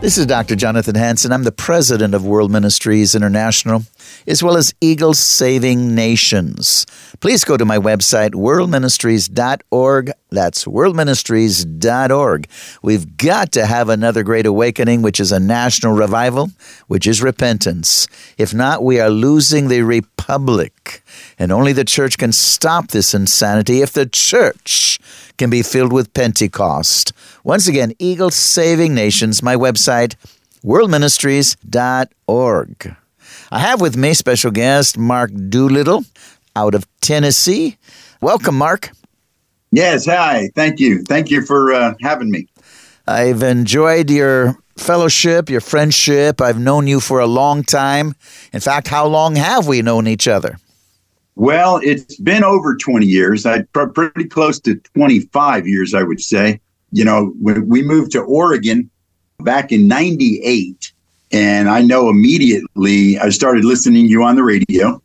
This is Dr. Jonathan Hansen. I'm the president of World Ministries International, as well as Eagle Saving Nations. Please go to my website, worldministries.org. That's worldministries.org. We've got to have another great awakening, which is a national revival, which is repentance. If not, we are losing the republic. And only the church can stop this insanity if the church can be filled with Pentecost. Once again, Eagle Saving Nations, my website, worldministries.org. I have with me special guest Mark Doolittle out of Tennessee. Welcome, Mark. Yes, hi. Thank you. Thank you for uh, having me. I've enjoyed your fellowship, your friendship. I've known you for a long time. In fact, how long have we known each other? Well, it's been over 20 years. I pretty close to 25 years, I would say. You know, when we moved to Oregon back in 98, and I know immediately I started listening to you on the radio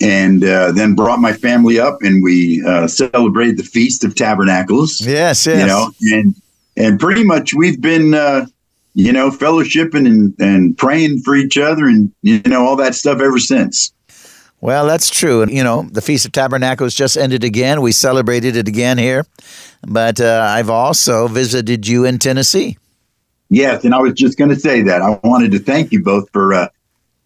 and uh, then brought my family up and we uh, celebrated the Feast of Tabernacles. Yes, yes. You know, and, and pretty much we've been, uh, you know, fellowshipping and, and praying for each other and, you know, all that stuff ever since. Well, that's true. And, you know, the Feast of Tabernacles just ended again. We celebrated it again here. But uh, I've also visited you in Tennessee. Yes. And I was just going to say that. I wanted to thank you both for uh,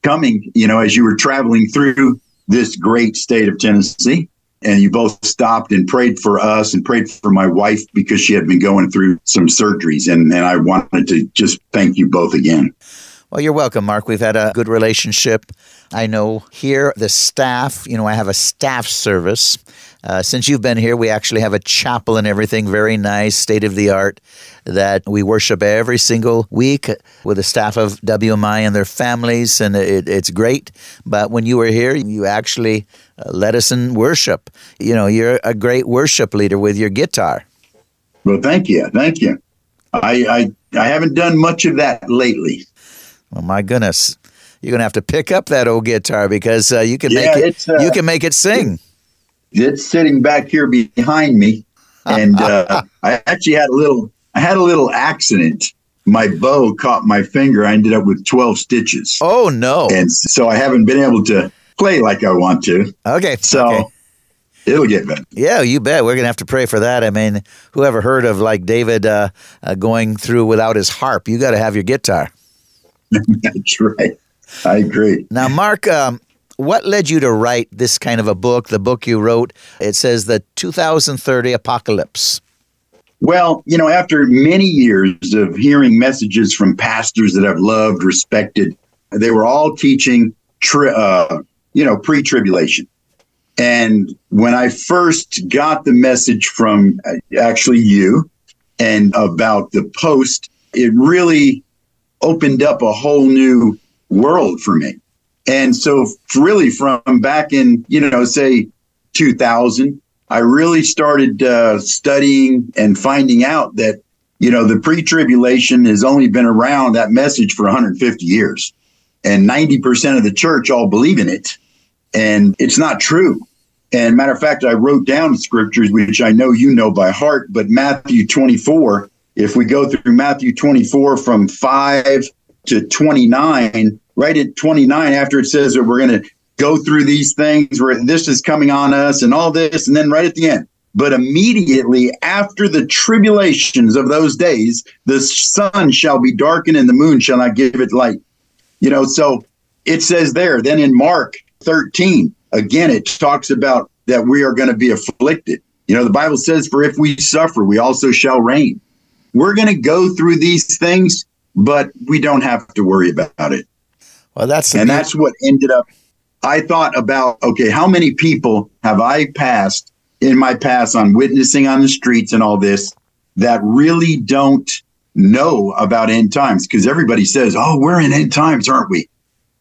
coming, you know, as you were traveling through this great state of Tennessee. And you both stopped and prayed for us and prayed for my wife because she had been going through some surgeries. And, and I wanted to just thank you both again. Well, you're welcome, Mark. We've had a good relationship. I know here the staff, you know, I have a staff service. Uh, since you've been here, we actually have a chapel and everything, very nice, state of the art, that we worship every single week with the staff of WMI and their families, and it, it's great. But when you were here, you actually uh, led us in worship. You know, you're a great worship leader with your guitar. Well, thank you. Thank you. I, I, I haven't done much of that lately. Well, my goodness, you're gonna have to pick up that old guitar because uh, you can yeah, make it. Uh, you can make it sing. It's sitting back here behind me, and uh, I actually had a little. I had a little accident. My bow caught my finger. I ended up with twelve stitches. Oh no! And so I haven't been able to play like I want to. Okay. So. Okay. It'll get better. Yeah, you bet. We're gonna have to pray for that. I mean, whoever heard of like David uh, uh, going through without his harp? You got to have your guitar. That's right. I agree. Now, Mark, um, what led you to write this kind of a book? The book you wrote, it says the 2030 Apocalypse. Well, you know, after many years of hearing messages from pastors that I've loved, respected, they were all teaching, tri- uh, you know, pre tribulation. And when I first got the message from uh, actually you and about the post, it really opened up a whole new world for me. And so, really, from back in, you know, say 2000, I really started uh, studying and finding out that, you know, the pre tribulation has only been around that message for 150 years. And 90% of the church all believe in it. And it's not true. And matter of fact, I wrote down scriptures, which I know you know by heart, but Matthew 24, if we go through Matthew 24 from 5 to 29, right at 29, after it says that we're going to go through these things where this is coming on us and all this, and then right at the end, But immediately after the tribulations of those days, the sun shall be darkened and the moon shall not give it light. You know, so it says there, then in Mark 13, again, it talks about that we are going to be afflicted. You know, the Bible says, For if we suffer, we also shall reign. We're going to go through these things, but we don't have to worry about it. Well, that's and that's what ended up. I thought about okay, how many people have I passed in my past on witnessing on the streets and all this that really don't know about end times? Because everybody says, "Oh, we're in end times, aren't we?"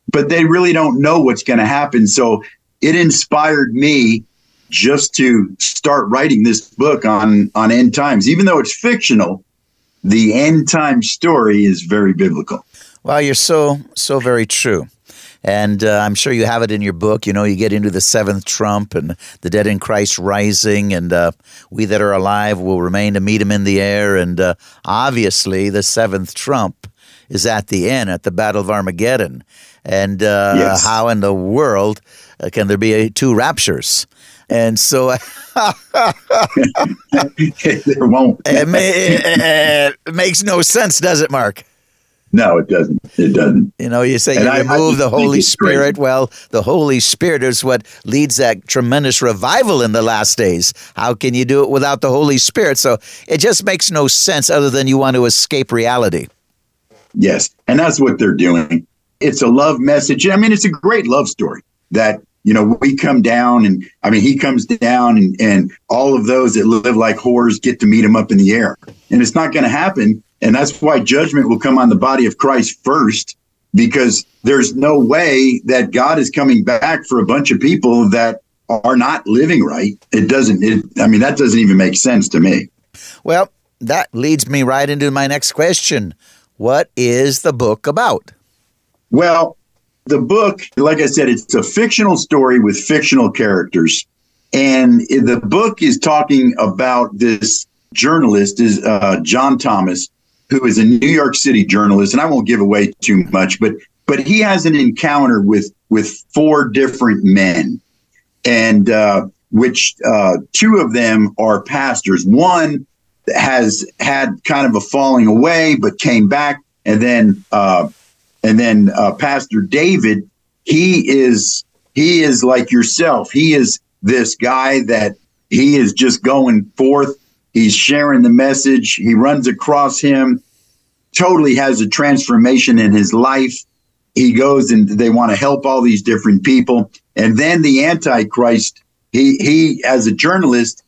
But they really don't know what's going to happen. So it inspired me just to start writing this book on on end times, even though it's fictional. The end time story is very biblical. Well, you're so so very true. And uh, I'm sure you have it in your book. You know, you get into the seventh trump and the dead in Christ rising, and uh, we that are alive will remain to meet him in the air. And uh, obviously, the seventh trump is at the end, at the Battle of Armageddon. And uh, yes. how in the world uh, can there be two raptures? And so there won't. it, it makes no sense, does it, Mark? No, it doesn't. It doesn't. You know, you say and you I, remove I the Holy Spirit. Crazy. Well, the Holy Spirit is what leads that tremendous revival in the last days. How can you do it without the Holy Spirit? So it just makes no sense other than you want to escape reality. Yes. And that's what they're doing. It's a love message. I mean, it's a great love story that, you know, we come down and I mean, he comes down and, and all of those that live like whores get to meet him up in the air. And it's not going to happen and that's why judgment will come on the body of Christ first, because there's no way that God is coming back for a bunch of people that are not living right. It doesn't, it, I mean, that doesn't even make sense to me. Well, that leads me right into my next question. What is the book about? Well, the book, like I said, it's a fictional story with fictional characters. And the book is talking about this journalist is uh, John Thomas, who is a New York City journalist, and I won't give away too much, but but he has an encounter with with four different men, and uh, which uh, two of them are pastors. One has had kind of a falling away, but came back, and then uh, and then uh, Pastor David, he is he is like yourself. He is this guy that he is just going forth He's sharing the message. He runs across him, totally has a transformation in his life. He goes and they want to help all these different people. And then the Antichrist, he he as a journalist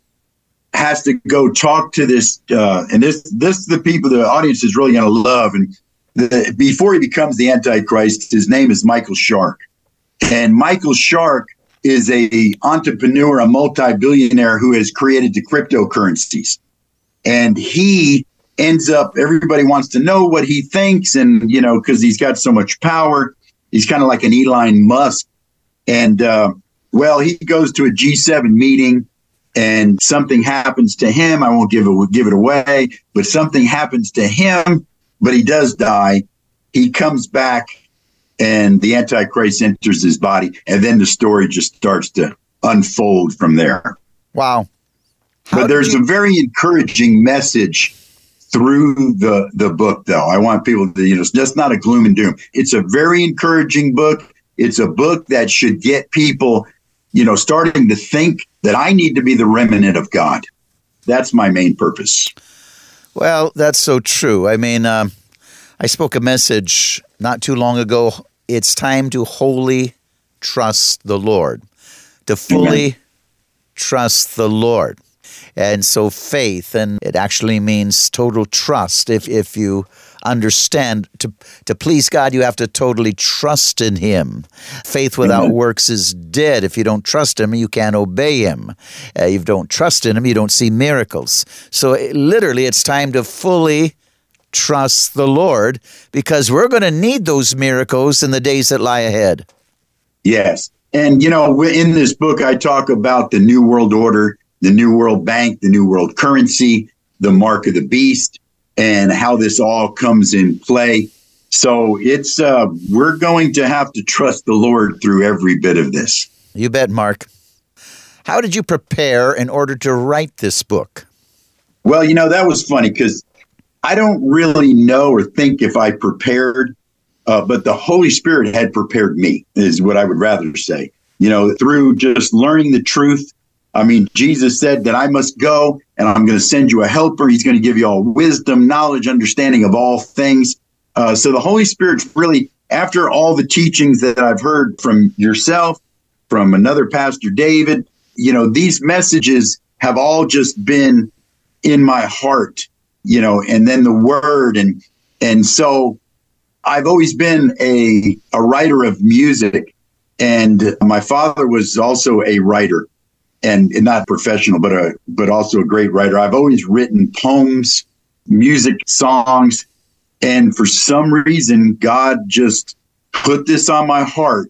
has to go talk to this uh, and this this the people the audience is really going to love. And the, before he becomes the Antichrist, his name is Michael Shark. And Michael Shark is a entrepreneur, a multi-billionaire who has created the cryptocurrencies. And he ends up everybody wants to know what he thinks and you know because he's got so much power he's kind of like an elon musk and uh, well he goes to a g7 meeting and something happens to him i won't give it give it away but something happens to him but he does die. He comes back and the Antichrist enters his body, and then the story just starts to unfold from there. Wow. How but there's you- a very encouraging message through the the book though. I want people to you know it's just not a gloom and doom. It's a very encouraging book. It's a book that should get people you know starting to think that i need to be the remnant of god. That's my main purpose well that's so true i mean uh, I spoke a message not too long ago. It's time to wholly trust the Lord, to fully Amen. trust the Lord. And so faith, and it actually means total trust. If, if you understand to, to please God, you have to totally trust in Him. Faith without Amen. works is dead. If you don't trust Him, you can't obey Him. Uh, if you don't trust in Him, you don't see miracles. So it, literally, it's time to fully trust the Lord because we're going to need those miracles in the days that lie ahead. Yes. And, you know, in this book, I talk about the New World Order, the New World Bank, the New World Currency, the Mark of the Beast, and how this all comes in play. So it's, uh, we're going to have to trust the Lord through every bit of this. You bet, Mark. How did you prepare in order to write this book? Well, you know, that was funny because I don't really know or think if I prepared, uh, but the Holy Spirit had prepared me, is what I would rather say. You know, through just learning the truth. I mean, Jesus said that I must go and I'm going to send you a helper. He's going to give you all wisdom, knowledge, understanding of all things. Uh, so the Holy Spirit's really, after all the teachings that I've heard from yourself, from another pastor, David, you know, these messages have all just been in my heart, you know, and then the word and and so I've always been a a writer of music and my father was also a writer and, not professional but a but also a great writer. I've always written poems, music, songs and for some reason God just put this on my heart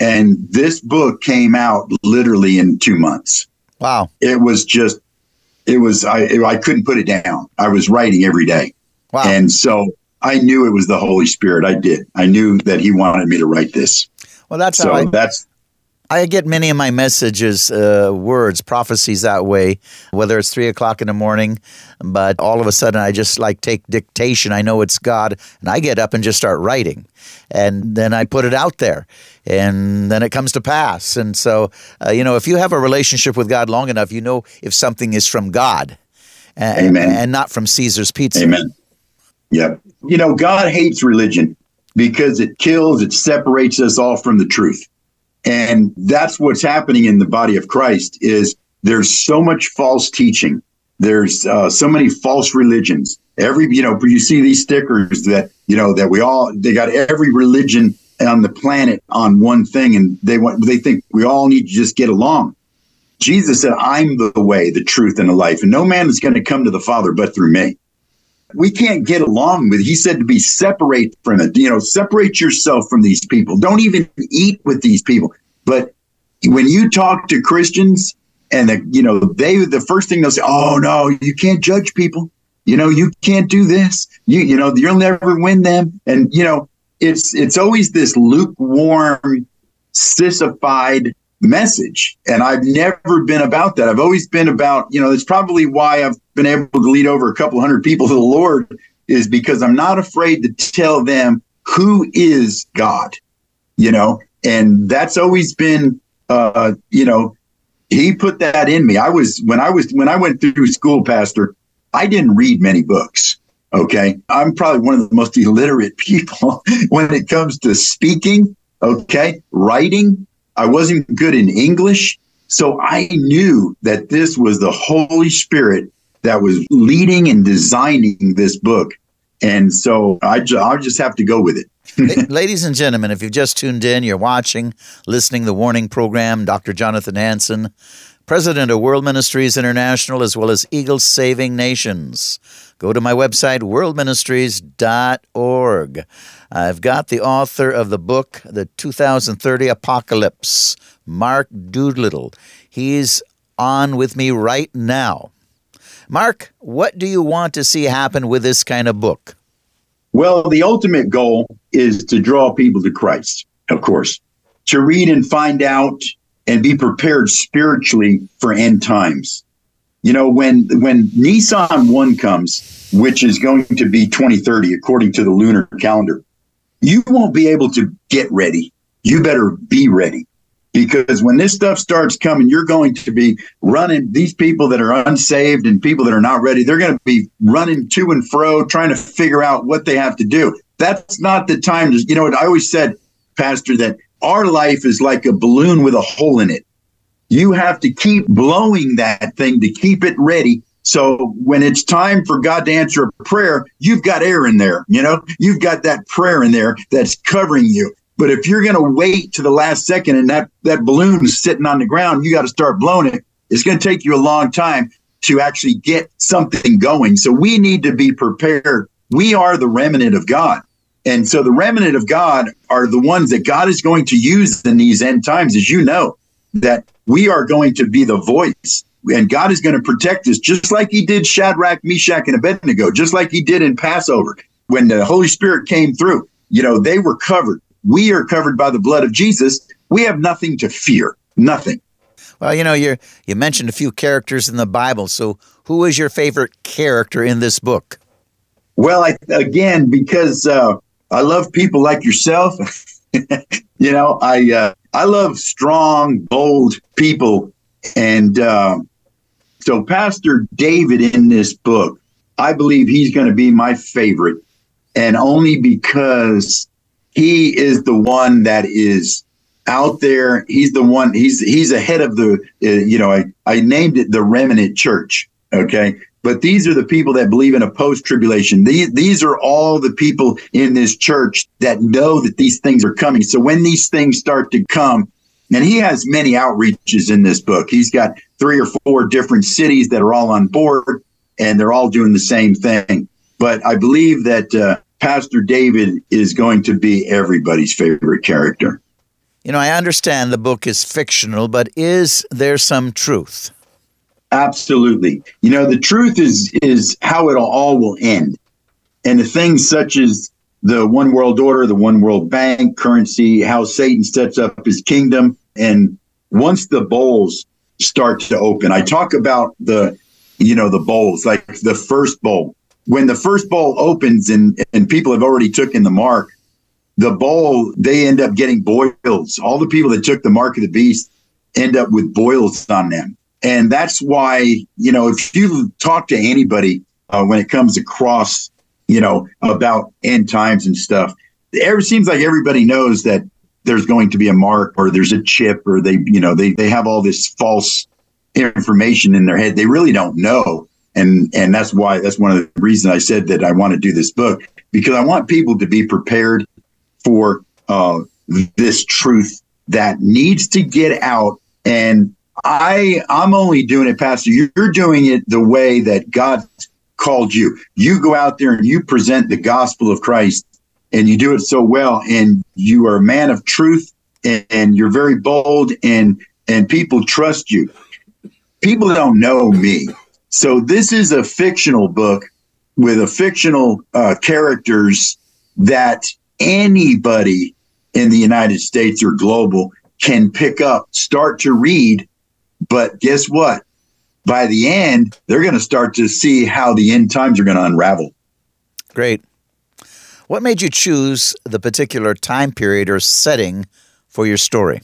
and this book came out literally in 2 months. Wow. It was just it was I I couldn't put it down. I was writing every day. Wow. And so I knew it was the Holy Spirit. I did. I knew that he wanted me to write this. Well, that's so how I, that's I get many of my messages, uh, words, prophecies that way, whether it's three o'clock in the morning, but all of a sudden I just like take dictation. I know it's God, and I get up and just start writing. And then I put it out there, and then it comes to pass. And so, uh, you know, if you have a relationship with God long enough, you know if something is from God and, Amen. and not from Caesar's Pizza. Amen. Yep. You know, God hates religion because it kills, it separates us all from the truth. And that's what's happening in the body of Christ is there's so much false teaching. There's uh, so many false religions. Every, you know, you see these stickers that, you know, that we all, they got every religion on the planet on one thing and they want, they think we all need to just get along. Jesus said, I'm the way, the truth, and the life. And no man is going to come to the Father but through me we can't get along with. He said to be separate from it. You know, separate yourself from these people. Don't even eat with these people. But when you talk to Christians, and the, you know they the first thing they'll say, "Oh no, you can't judge people. You know, you can't do this. You you know, you'll never win them." And you know, it's it's always this lukewarm, sissified message. And I've never been about that. I've always been about, you know, it's probably why I've been able to lead over a couple hundred people to the Lord is because I'm not afraid to tell them who is God, you know, and that's always been, uh, you know, he put that in me. I was, when I was, when I went through school, Pastor, I didn't read many books. Okay. I'm probably one of the most illiterate people when it comes to speaking. Okay. Writing, I wasn't good in English. So I knew that this was the Holy Spirit that was leading and designing this book. And so I, ju- I just have to go with it. Ladies and gentlemen, if you've just tuned in, you're watching, listening the warning program, Dr. Jonathan Hansen, president of World Ministries International, as well as Eagle Saving Nations. Go to my website, worldministries.org. I've got the author of the book, The 2030 Apocalypse, Mark Doolittle. He's on with me right now. Mark, what do you want to see happen with this kind of book? Well, the ultimate goal is to draw people to Christ, of course, to read and find out and be prepared spiritually for end times. You know, when when Nisan 1 comes, which is going to be 2030 according to the lunar calendar, you won't be able to get ready. You better be ready. Because when this stuff starts coming, you're going to be running these people that are unsaved and people that are not ready. They're going to be running to and fro, trying to figure out what they have to do. That's not the time to, you know, I always said, Pastor, that our life is like a balloon with a hole in it. You have to keep blowing that thing to keep it ready. So when it's time for God to answer a prayer, you've got air in there. You know, you've got that prayer in there that's covering you. But if you're going to wait to the last second and that, that balloon is sitting on the ground, you got to start blowing it. It's going to take you a long time to actually get something going. So we need to be prepared. We are the remnant of God. And so the remnant of God are the ones that God is going to use in these end times, as you know, that we are going to be the voice. And God is going to protect us just like he did Shadrach, Meshach, and Abednego, just like he did in Passover when the Holy Spirit came through. You know, they were covered. We are covered by the blood of Jesus. We have nothing to fear, nothing. Well, you know, you you mentioned a few characters in the Bible. So, who is your favorite character in this book? Well, I, again, because uh, I love people like yourself. you know, I uh, I love strong, bold people, and uh, so Pastor David in this book, I believe he's going to be my favorite, and only because he is the one that is out there. He's the one. He's he's ahead of the. Uh, you know, I I named it the remnant church. Okay, but these are the people that believe in a post tribulation. These, these are all the people in this church that know that these things are coming. So when these things start to come, and he has many outreaches in this book, he's got three or four different cities that are all on board and they're all doing the same thing. But I believe that uh, Pastor David is going to be everybody's favorite character. You know, I understand the book is fictional, but is there some truth? Absolutely. You know, the truth is is how it all will end. And the things such as the one world order, the one world bank, currency, how Satan sets up his kingdom. And once the bowls start to open, I talk about the, you know, the bowls, like the first bowl. When the first bowl opens and, and people have already taken the mark, the bowl, they end up getting boils. All the people that took the mark of the beast end up with boils on them. And that's why, you know, if you talk to anybody uh, when it comes across, you know, about end times and stuff, it seems like everybody knows that there's going to be a mark or there's a chip or they, you know, they, they have all this false information in their head. They really don't know. And, and that's why, that's one of the reasons I said that I want to do this book because I want people to be prepared for uh, this truth that needs to get out and I I'm only doing it, Pastor. You're doing it the way that God called you. You go out there and you present the gospel of Christ, and you do it so well. And you are a man of truth, and, and you're very bold, and and people trust you. People don't know me, so this is a fictional book with a fictional uh, characters that anybody in the United States or global can pick up, start to read, but guess what? By the end, they're going to start to see how the end times are going to unravel. Great. What made you choose the particular time period or setting for your story?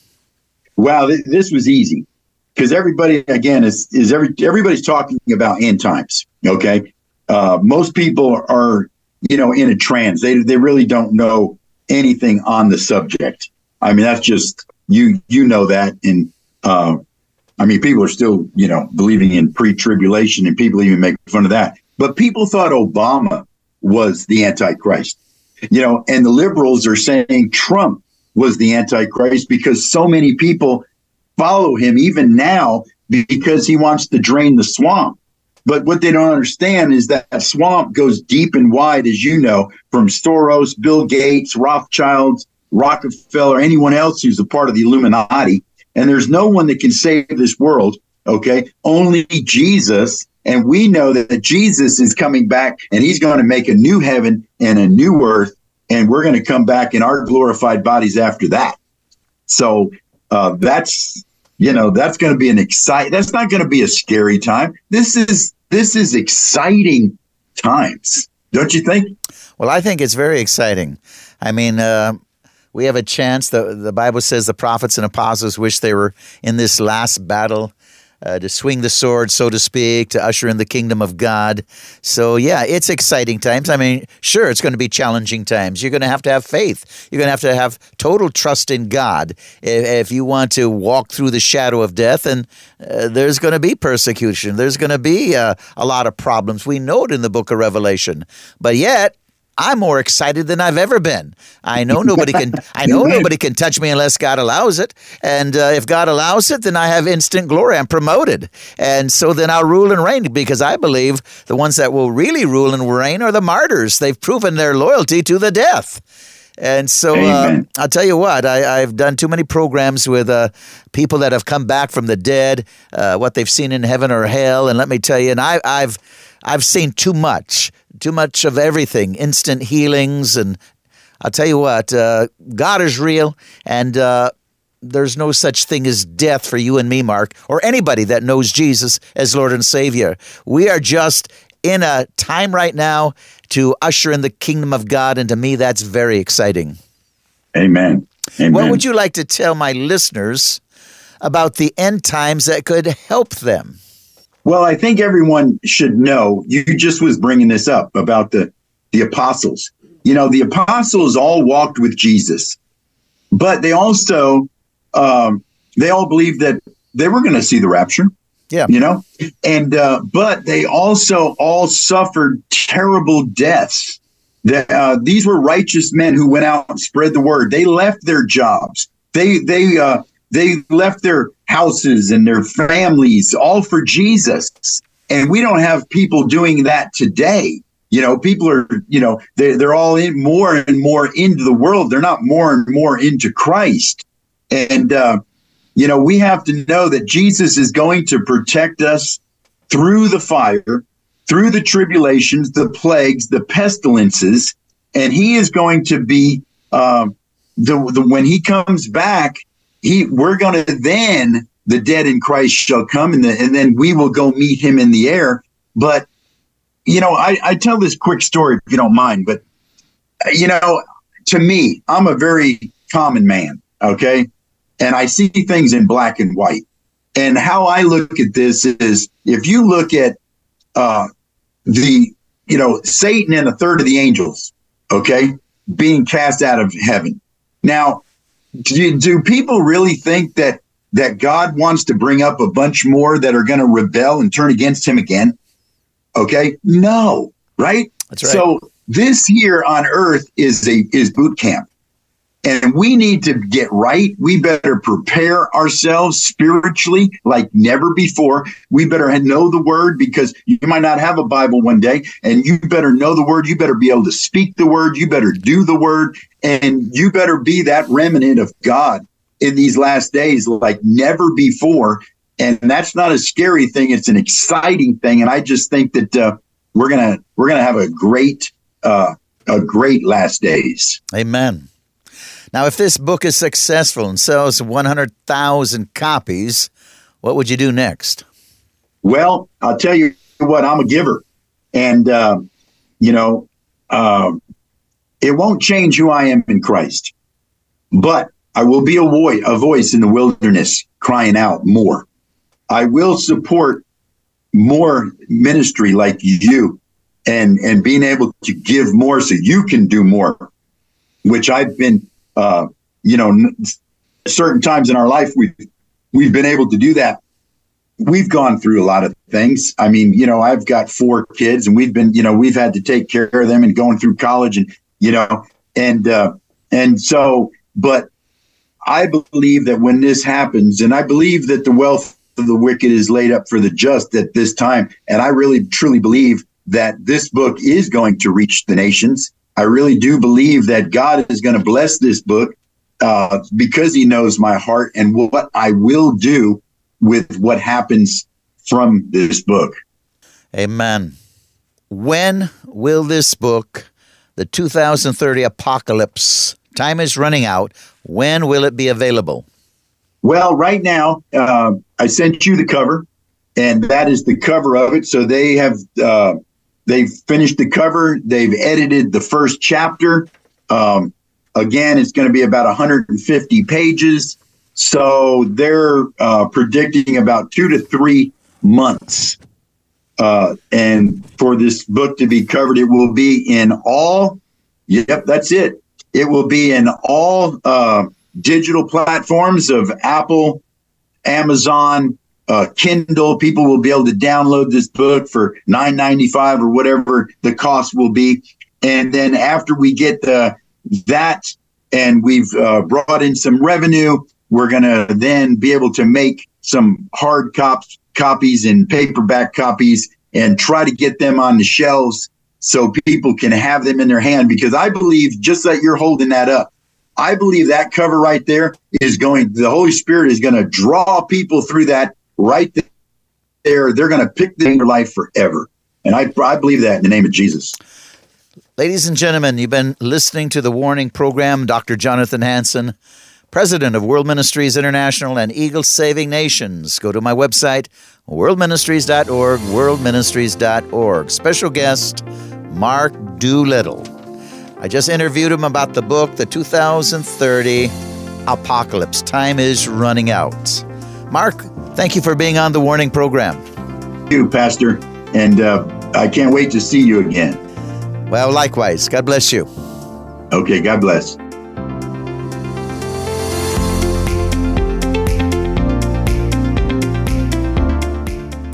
Well, th- this was easy because everybody, again, is, is every, everybody's talking about end times. Okay. Uh, most people are, you know, in a trance. They, they really don't know anything on the subject. I mean, that's just, you, you know that. And, uh, I mean, people are still, you know, believing in pre-tribulation, and people even make fun of that. But people thought Obama was the Antichrist, you know, and the liberals are saying Trump was the Antichrist because so many people follow him even now because he wants to drain the swamp. But what they don't understand is that swamp goes deep and wide, as you know, from Soros, Bill Gates, Rothschilds, Rockefeller, anyone else who's a part of the Illuminati and there's no one that can save this world. Okay. Only Jesus. And we know that Jesus is coming back and he's going to make a new heaven and a new earth. And we're going to come back in our glorified bodies after that. So uh, that's, you know, that's going to be an exciting, that's not going to be a scary time. This is, this is exciting times. Don't you think? Well, I think it's very exciting. I mean, uh, we have a chance. The, the Bible says the prophets and apostles wish they were in this last battle uh, to swing the sword, so to speak, to usher in the kingdom of God. So, yeah, it's exciting times. I mean, sure, it's going to be challenging times. You're going to have to have faith. You're going to have to have total trust in God if, if you want to walk through the shadow of death. And uh, there's going to be persecution, there's going to be uh, a lot of problems. We know it in the book of Revelation. But yet, I'm more excited than I've ever been. I know nobody can. I know nobody can touch me unless God allows it. And uh, if God allows it, then I have instant glory. I'm promoted, and so then I'll rule and reign because I believe the ones that will really rule and reign are the martyrs. They've proven their loyalty to the death. And so uh, I'll tell you what, I, have done too many programs with uh, people that have come back from the dead, uh, what they've seen in heaven or hell. And let me tell you, and I, I've I've seen too much too much of everything, instant healings. And I'll tell you what, uh, God is real. And uh, there's no such thing as death for you and me, Mark, or anybody that knows Jesus as Lord and Savior. We are just in a time right now to usher in the kingdom of God, and to me, that's very exciting. Amen. Amen. What would you like to tell my listeners about the end times that could help them? Well, I think everyone should know. You just was bringing this up about the the apostles. You know, the apostles all walked with Jesus, but they also um, they all believed that they were going to see the rapture. Yeah, you know, and uh, but they also all suffered terrible deaths. That uh, these were righteous men who went out and spread the word. They left their jobs. They they uh, they left their houses and their families all for Jesus. And we don't have people doing that today. You know, people are, you know, they're, they're all in more and more into the world. They're not more and more into Christ. And, uh, you know, we have to know that Jesus is going to protect us through the fire, through the tribulations, the plagues, the pestilences, and he is going to be, um, the, the when he comes back, he we're going to then the dead in Christ shall come and, the, and then we will go meet him in the air. But you know, I, I tell this quick story if you don't mind, but you know, to me, I'm a very common man, okay? And I see things in black and white. And how I look at this is if you look at uh, the, you know, Satan and a third of the angels, okay, being cast out of heaven. Now, do, do people really think that that God wants to bring up a bunch more that are going to rebel and turn against him again? Okay? No, right? That's right. So this here on earth is a is boot camp. And we need to get right. We better prepare ourselves spiritually like never before. We better know the word because you might not have a Bible one day and you better know the word. You better be able to speak the word. You better do the word and you better be that remnant of God in these last days like never before. And that's not a scary thing. It's an exciting thing. And I just think that uh, we're to, we're to have a great, uh, a great last days. Amen. Now, if this book is successful and sells 100,000 copies, what would you do next? Well, I'll tell you what, I'm a giver. And, uh, you know, uh, it won't change who I am in Christ, but I will be a, vo- a voice in the wilderness crying out more. I will support more ministry like you and, and being able to give more so you can do more, which I've been uh, you know, certain times in our life we've we've been able to do that. We've gone through a lot of things. I mean, you know, I've got four kids, and we've been, you know, we've had to take care of them and going through college, and you know, and uh, and so, but I believe that when this happens, and I believe that the wealth of the wicked is laid up for the just at this time, and I really truly believe that this book is going to reach the nations I really do believe that God is going to bless this book uh, because He knows my heart and what I will do with what happens from this book. Amen. When will this book, the 2030 Apocalypse, time is running out, when will it be available? Well, right now, uh, I sent you the cover, and that is the cover of it. So they have uh, They've finished the cover. They've edited the first chapter. Um, again, it's going to be about 150 pages. So they're uh, predicting about two to three months. Uh, and for this book to be covered, it will be in all, yep, that's it. It will be in all uh, digital platforms of Apple, Amazon, uh, Kindle. People will be able to download this book for nine ninety five or whatever the cost will be. And then after we get the that and we've uh, brought in some revenue, we're going to then be able to make some hard cops, copies and paperback copies and try to get them on the shelves so people can have them in their hand. Because I believe, just that you're holding that up, I believe that cover right there is going, the Holy Spirit is going to draw people through that right there, they're going to pick their life forever. And I, I believe that in the name of Jesus. Ladies and gentlemen, you've been listening to the Warning Program. Dr. Jonathan Hansen, president of World Ministries International and Eagle Saving Nations. Go to my website, worldministries.org, worldministries.org. Special guest, Mark Doolittle. I just interviewed him about the book, The 2030 Apocalypse. Time is running out. Mark, thank you for being on the Warning Program. Thank you, Pastor. And uh, I can't wait to see you again. Well, likewise. God bless you. Okay, God bless.